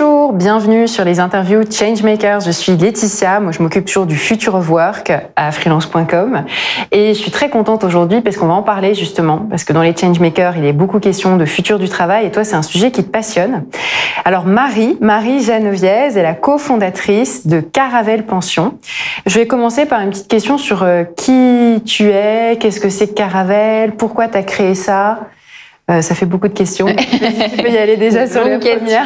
Bonjour, bienvenue sur les interviews Changemakers. Je suis Laetitia, moi je m'occupe toujours du future of work à freelance.com et je suis très contente aujourd'hui parce qu'on va en parler justement parce que dans les Changemakers, il est beaucoup question de futur du travail et toi c'est un sujet qui te passionne. Alors Marie, Marie Geneviève est la cofondatrice de Caravelle Pension. Je vais commencer par une petite question sur euh, qui tu es, qu'est-ce que c'est Caravelle, pourquoi tu as créé ça? Euh, ça fait beaucoup de questions. tu peux y aller déjà sur la première.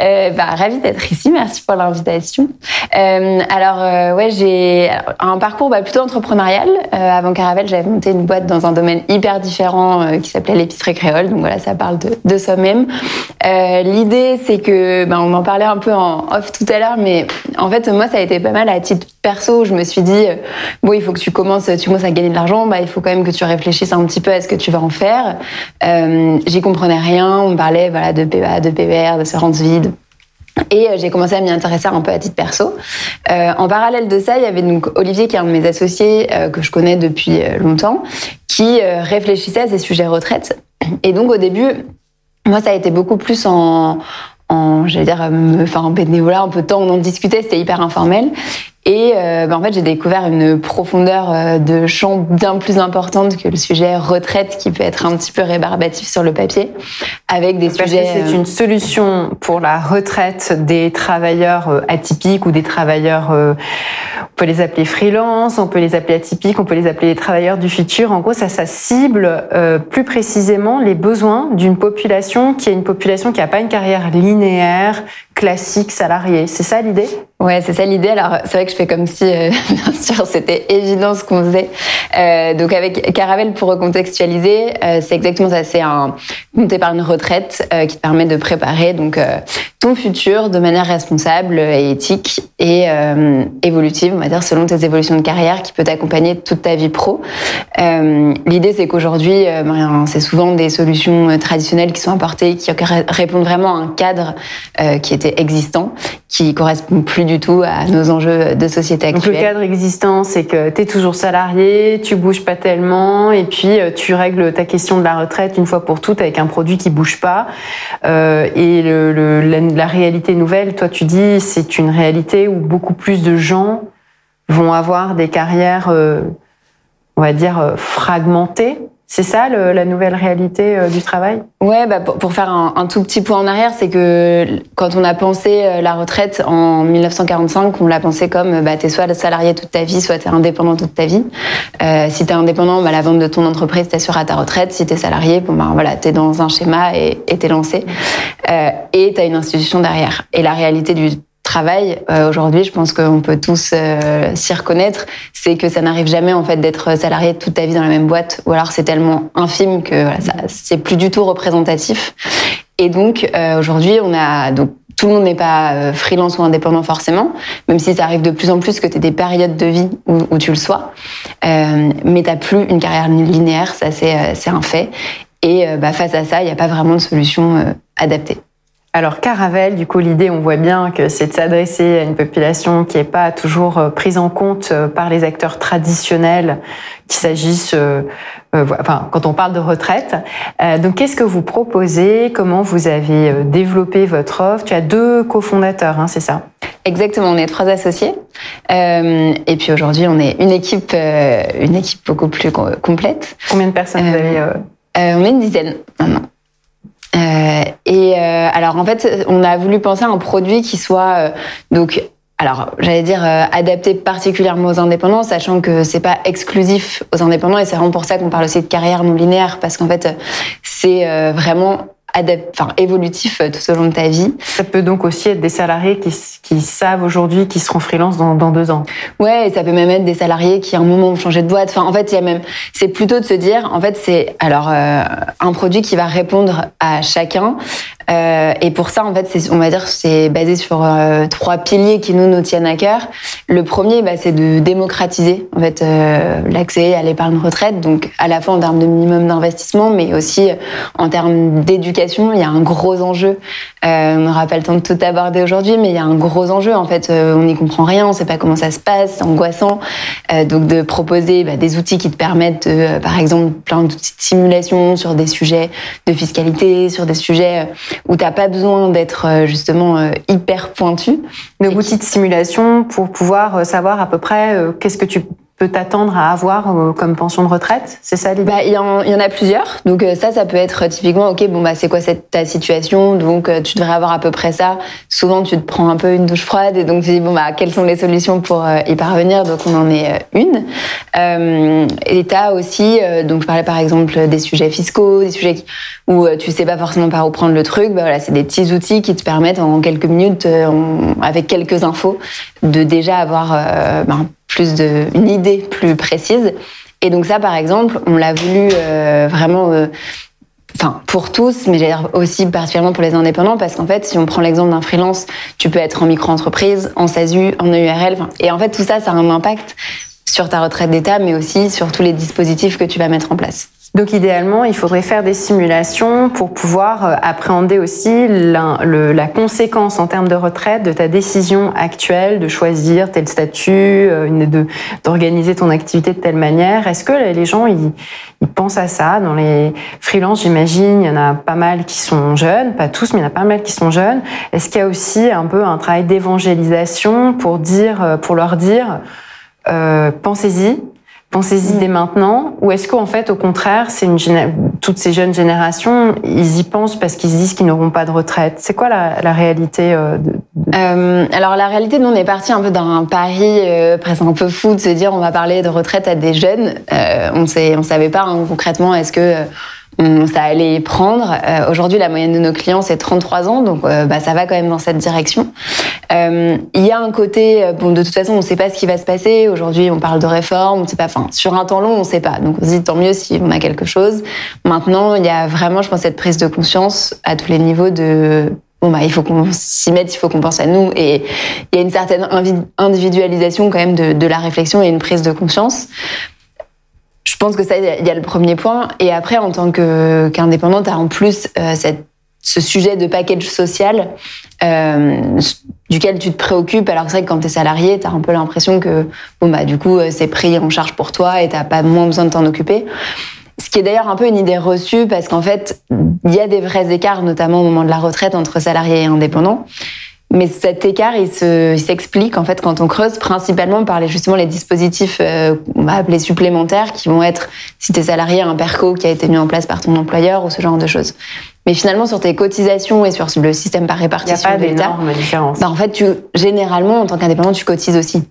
euh, bah, ravie d'être ici. Merci pour l'invitation. Euh, alors, euh, ouais, j'ai un parcours bah, plutôt entrepreneurial. Avant Caravelle, j'avais monté une boîte dans un domaine hyper différent qui s'appelait l'épicerie créole. Donc voilà, ça parle de, de soi-même. L'idée, c'est que, bah, on en parlait un peu en off tout à l'heure, mais en fait, moi, ça a été pas mal à titre perso. Je me suis dit, bon, il faut que tu commences, tu commences à gagner de l'argent. Bah, il faut quand même que tu réfléchisses un petit peu à ce que tu vas en faire. Euh, j'y comprenais rien. On me parlait voilà de PA, de PBR, de séance vide. Et euh, j'ai commencé à m'y intéresser un peu à titre perso. Euh, en parallèle de ça, il y avait donc Olivier, qui est un de mes associés euh, que je connais depuis euh, longtemps, qui euh, réfléchissait à ces sujets retraite. Et donc au début, moi, ça a été beaucoup plus en, en j'allais dire, enfin en bénévolat, un peu de temps, on en discutait, c'était hyper informel. Et euh, ben en fait, j'ai découvert une profondeur euh, de champ bien plus importante que le sujet retraite qui peut être un petit peu rébarbatif sur le papier, avec des Parce sujets. c'est une solution pour la retraite des travailleurs euh, atypiques ou des travailleurs, euh, on peut les appeler freelance, on peut les appeler atypiques, on peut les appeler les travailleurs du futur. En gros, ça, ça cible euh, plus précisément les besoins d'une population qui est une population qui n'a pas une carrière linéaire, classique, salariée. C'est ça l'idée? Ouais, c'est ça l'idée. Alors, c'est vrai que je fais comme si, euh, bien sûr, c'était évident ce qu'on faisait. Euh, donc, avec Caravelle, pour recontextualiser, euh, c'est exactement ça. C'est un compté par une retraite qui te permet de préparer donc ton futur de manière responsable et éthique et évolutive, on va dire, selon tes évolutions de carrière, qui peut t'accompagner toute ta vie pro. L'idée, c'est qu'aujourd'hui, ben, c'est souvent des solutions traditionnelles qui sont apportées, qui ré- répondent vraiment à un cadre qui était existant, qui correspond plus du tout à nos enjeux de société Donc le actuelle. cadre existant, c'est que tu es toujours salarié, tu bouges pas tellement, et puis euh, tu règles ta question de la retraite une fois pour toutes avec un produit qui bouge pas. Euh, et le, le- la, la réalité nouvelle, toi tu dis, c'est une réalité où beaucoup plus de gens vont avoir des carrières, euh, on va dire, euh, fragmentées. C'est ça le- la nouvelle réalité euh, du travail? Ouais, bah, pour, pour faire un, un tout petit point en arrière, c'est que quand on a pensé euh, la retraite en 1945, on l'a pensé comme euh, bah, t'es soit salarié toute ta vie, soit t'es indépendant toute ta vie. Euh, si t'es indépendant, bah, la vente de ton entreprise t'assure à ta retraite. Si t'es salarié, bon, bah, voilà, t'es dans un schéma et et t'es lancé. Euh, et t'as une institution derrière. Et la réalité du travail euh, aujourd'hui, je pense qu'on peut tous euh, s'y reconnaître, c'est que ça n'arrive jamais en fait d'être salarié toute ta vie dans la même boîte, ou alors c'est tellement infime que voilà, c'est plus du tout représentatif. Et donc euh, aujourd'hui, on a donc tout le monde n'est pas euh, freelance ou indépendant forcément, même si ça arrive de plus en plus que tu aies des périodes de vie où, où tu le sois. Euh, mais tu plus une carrière linéaire, ça c'est euh, un fait. Et bah, face à ça, il n'y a pas vraiment de solution adaptée. Alors Caravelle, du coup, l'idée, on voit bien que c'est de s'adresser à une population qui n'est pas toujours euh, prise en compte euh, par les acteurs traditionnels, qu'il s'agisse, euh, euh, enfin, quand on parle de retraite. Euh, donc, qu'est-ce que vous proposez? Comment vous avez développé votre offre? Tu as deux cofondateurs, hein, c'est ça? Exactement, on est trois associés. Euh, et puis aujourd'hui, on est une équipe, une équipe beaucoup plus co- complète. Combien de personnes vous avez on est une dizaine maintenant. Euh, et euh, alors en fait, on a voulu penser à un produit qui soit euh, donc alors j'allais dire euh, adapté particulièrement aux indépendants, sachant que c'est pas exclusif aux indépendants et c'est vraiment pour ça qu'on parle aussi de carrière non linéaire parce qu'en fait c'est euh, vraiment enfin évolutif euh, tout au long de ta vie. Ça peut donc aussi être des salariés qui, savent aujourd'hui qu'ils seront freelance dans, dans deux ans. Ouais, et ça peut même être des salariés qui à un moment ont changé de boîte. Enfin, en fait, il y a même, c'est plutôt de se dire, en fait, c'est alors euh, un produit qui va répondre à chacun. Euh, et pour ça, en fait, on va dire, c'est basé sur euh, trois piliers qui nous nous tiennent à cœur. Le premier, bah, c'est de démocratiser en fait euh, l'accès à l'épargne retraite, donc à la fois en termes de minimum d'investissement, mais aussi en termes d'éducation. Il y a un gros enjeu. Euh, on n'aura pas le temps de tout aborder aujourd'hui, mais il y a un gros enjeu. En fait, euh, on n'y comprend rien, on ne sait pas comment ça se passe, c'est angoissant. Euh, donc de proposer bah, des outils qui te permettent, de, euh, par exemple, plein d'outils de simulation sur des sujets de fiscalité, sur des sujets euh, où t'as pas besoin d'être justement hyper pointu. De outils de simulation pour pouvoir savoir à peu près qu'est-ce que tu peut t'attendre à avoir euh, comme pension de retraite C'est ça l'idée bah, Il y, en, a plusieurs. Donc euh, ça, ça peut être typiquement, ok, bon bah c'est quoi cette, ta situation? Donc euh, tu devrais avoir à peu près ça. Souvent tu te prends un peu une douche froide et donc tu dis bon bah quelles sont les solutions pour y parvenir? Donc on en est une. Euh, et t'as aussi, donc je parlais par exemple des sujets fiscaux, des sujets où tu sais pas forcément par où prendre le truc. Bah, voilà, c'est des petits outils qui te permettent en quelques minutes, avec quelques infos, de déjà avoir ben, plus de, une idée plus précise. Et donc ça, par exemple, on l'a voulu euh, vraiment, euh, enfin pour tous, mais aussi particulièrement pour les indépendants, parce qu'en fait, si on prend l'exemple d'un freelance, tu peux être en micro-entreprise, en SASU, en EURL, et en fait tout ça, ça a un impact sur ta retraite d'État, mais aussi sur tous les dispositifs que tu vas mettre en place. Donc idéalement, il faudrait faire des simulations pour pouvoir euh, appréhender aussi la, conséquence en termes de retraite de ta décision actuelle de choisir tel statut, euh, d'organiser ton activité de telle manière. Est-ce que les gens ils, ils, pensent à ça? Dans les freelances, j'imagine, il y en a pas mal qui sont jeunes, pas tous, mais il y en a pas mal qui sont jeunes. Est-ce qu'il y a aussi un peu un travail d'évangélisation pour dire, euh, pour leur dire, euh, pensez-y, Pensez-y dès maintenant Ou est-ce qu'en fait, au contraire, c'est une toutes ces jeunes générations, ils y pensent parce qu'ils se disent qu'ils n'auront pas de retraite? C'est quoi la, la réalité euh, de... Euh, alors la réalité, nous, on est parti un peu d'un pari euh, presque un peu fou de se dire on va parler de retraite à des jeunes. Euh, on ne on savait pas hein, concrètement est-ce que ça allait prendre. Euh, aujourd'hui, la moyenne de nos clients, c'est 33 ans, donc euh, bah, ça va quand même dans cette direction. Euh, il y a un côté, bon, de toute façon, on ne sait pas ce qui va se passer. Aujourd'hui, on parle de réforme, on sait pas. Enfin, sur un temps long, on ne sait pas. Donc, on se dit tant mieux si on a quelque chose. Maintenant, il y a vraiment, je pense, cette prise de conscience à tous les niveaux de bon bah il faut qu'on s'y mette, il faut qu'on pense à nous et il y a une certaine individualisation quand même de, la réflexion et une prise de conscience. Je pense que ça, il y a le premier point. Et après, en tant qu'indépendante, tu as en plus euh, cette, ce sujet de package social euh, duquel tu te préoccupes. Alors c'est vrai que quand tu es salarié, tu as un peu l'impression que bon, bah, du coup, euh, c'est pris en charge pour toi et tu pas moins besoin de t'en occuper. Ce qui est d'ailleurs un peu une idée reçue parce qu'en fait, il y a des vrais écarts, notamment au moment de la retraite, entre salariés et indépendants. Mais cet écart, il s'explique en fait quand on creuse, principalement par les, justement les dispositifs euh, on va appeler supplémentaires, qui vont être, si tu es salarié, un PERCO qui a été mis en place par ton employeur ou ce genre de choses. Mais finalement, sur tes cotisations et sur le système par répartition de l'État, différence. Bah en fait, tu, généralement, en tant qu'indépendant, tu cotises aussi.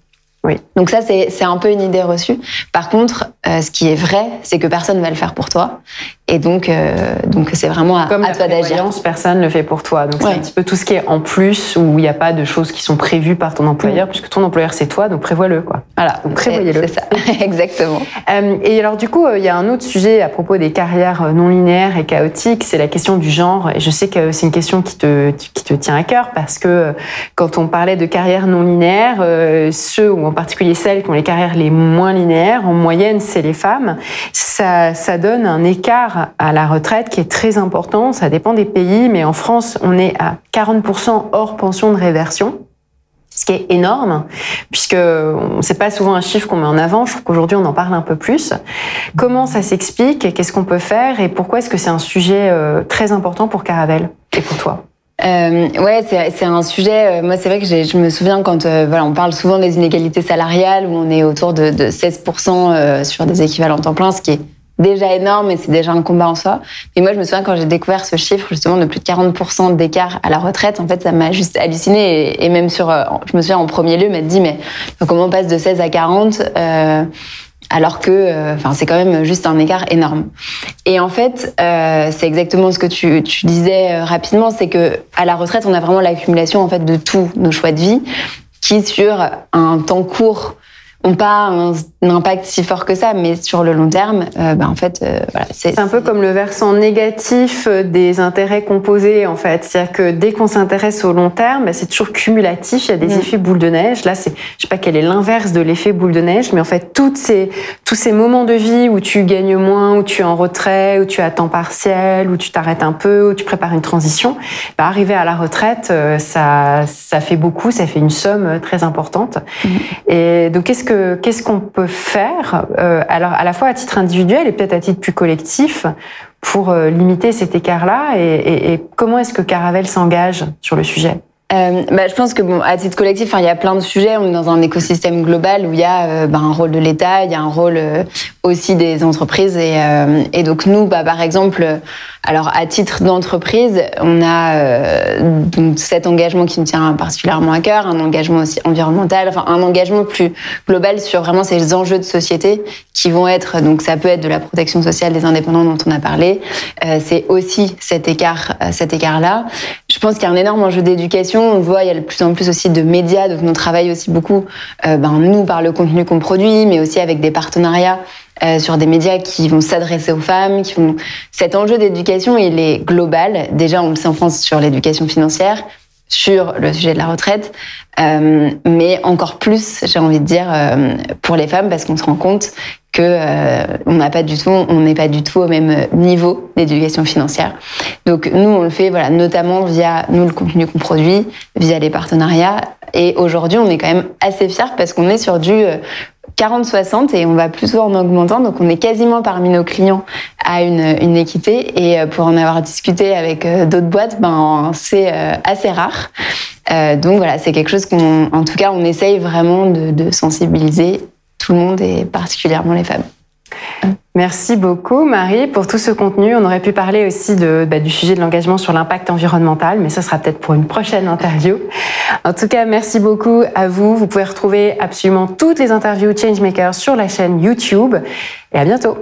Oui. Donc ça, c'est un peu une idée reçue. Par contre, euh, ce qui est vrai, c'est que personne ne va le faire pour toi. Et donc, euh, donc c'est vraiment à, Comme à toi d'agir. personne ne le fait pour toi. Donc c'est un petit peu tout ce qui est en plus où il n'y a pas de choses qui sont prévues par ton employeur, mm. puisque ton employeur c'est toi, donc prévois-le quoi. Voilà, donc prévoyez-le. C'est ça, exactement. Euh, et alors du coup, euh, il y a un autre sujet à propos des carrières non linéaires et chaotiques, c'est la question du genre. Et je sais que c'est une question qui te qui te tient à cœur parce que quand on parlait de carrières non linéaires, ceux ou en particulier celles qui ont les carrières les moins linéaires, en moyenne c'est les femmes. Ça ça donne un écart à la retraite qui est très important. Ça dépend des pays, mais en France, on est à 40% hors pension de réversion ce qui est énorme, puisque c'est pas souvent un chiffre qu'on met en avant. Je trouve qu'aujourd'hui on en parle un peu plus. Comment ça s'explique Qu'est-ce qu'on peut faire Et pourquoi est-ce que c'est un sujet euh, très important pour Caravel et pour toi? Euh, ouais, c'est un sujet. Euh, moi, c'est vrai que je me souviens quand euh, voilà, on parle souvent des inégalités salariales où on est autour de, de 16% sur des équivalents temps plein, ce qui est déjà énorme et c'est déjà un combat en soi. Mais moi, je me souviens quand j'ai découvert ce chiffre justement de plus de 40% d'écart à la retraite, en fait, ça m'a juste halluciné et, même sur, euh, je me souviens en premier lieu, m'a dit mais comment on passe de 16 à 40 euh, alors que, euh, enfin, c'est quand même juste un écart énorme. Et en fait, euh, c'est exactement ce que tu, tu disais rapidement, c'est que à la retraite, on a vraiment l'accumulation en fait de tous nos choix de vie qui sur un temps court n'ont pas un, impact si fort que ça, mais sur le long terme, euh, bah, en fait, euh, voilà, c'est un peu comme le versant négatif des intérêts composés, en fait. C'est-à-dire que dès qu'on s'intéresse au long terme, bah, c'est toujours cumulatif. Il y a des mm. effets boule de neige. Là, c'est, je sais pas quel est l'inverse de l'effet boule de neige, mais en fait, toutes ces, tous ces moments de vie où tu gagnes moins, où tu es en retrait, où tu es à temps partiel, où tu t'arrêtes un peu, où tu prépares une transition, bah, arriver à la retraite, euh, ça, ça fait beaucoup, ça fait une somme très importante. Mm. Et donc, qu'est-ce qu'est-ce qu'on peut faire, euh, alors à la fois à titre individuel et peut-être à titre plus collectif, pour limiter cet écart-là et, et comment est-ce que Caravel s'engage sur le sujet? Euh, bah, je pense que bon, à titre collectif, il y a plein de sujets. On est dans un écosystème global où il y a euh, bah, un rôle de l'État, il y a un rôle euh, aussi des entreprises. Et, euh, et donc nous, bah, par exemple, alors à titre d'entreprise, on a donc cet engagement qui me tient particulièrement à cœur, un engagement aussi environnemental, enfin un engagement plus global sur vraiment ces enjeux de société qui vont être donc ça peut être de la protection sociale des indépendants dont on a parlé. C'est aussi cet écart, cet écart là. Je pense qu'il y a un énorme enjeu d'éducation on voit, il y a de plus en plus aussi de médias, donc on travaille aussi beaucoup, euh, ben, nous, par le contenu qu'on produit, mais aussi avec des partenariats euh, sur des médias qui vont s'adresser aux femmes, qui vont... Cet enjeu d'éducation, il est global. Déjà, on le sait en France sur l'éducation financière, sur le sujet de la retraite, euh, mais encore plus, j'ai envie de dire, euh, pour les femmes, parce qu'on se rend compte euh, on n'a pas du tout, on n'est pas du tout au même niveau d'éducation financière. Donc nous, on le fait, voilà, notamment via nous le contenu qu'on produit, via les partenariats. Et aujourd'hui, on est quand même assez fiers parce qu'on est sur du 40-60 et on va plutôt en augmentant. Donc on est quasiment parmi nos clients à une, équité. Et euh, pour en avoir discuté avec euh, d'autres boîtes, ben c'est euh, assez rare. donc voilà, c'est quelque chose qu'on, tout cas, on essaye vraiment de sensibiliser tout le monde et particulièrement les femmes. Merci beaucoup Marie pour tout ce contenu. On aurait pu parler aussi de, bah, du sujet de l'engagement sur l'impact environnemental, mais ce sera peut-être pour une prochaine interview. En tout cas, merci beaucoup à vous. Vous pouvez retrouver absolument toutes les interviews Changemakers sur la chaîne YouTube. Et à bientôt.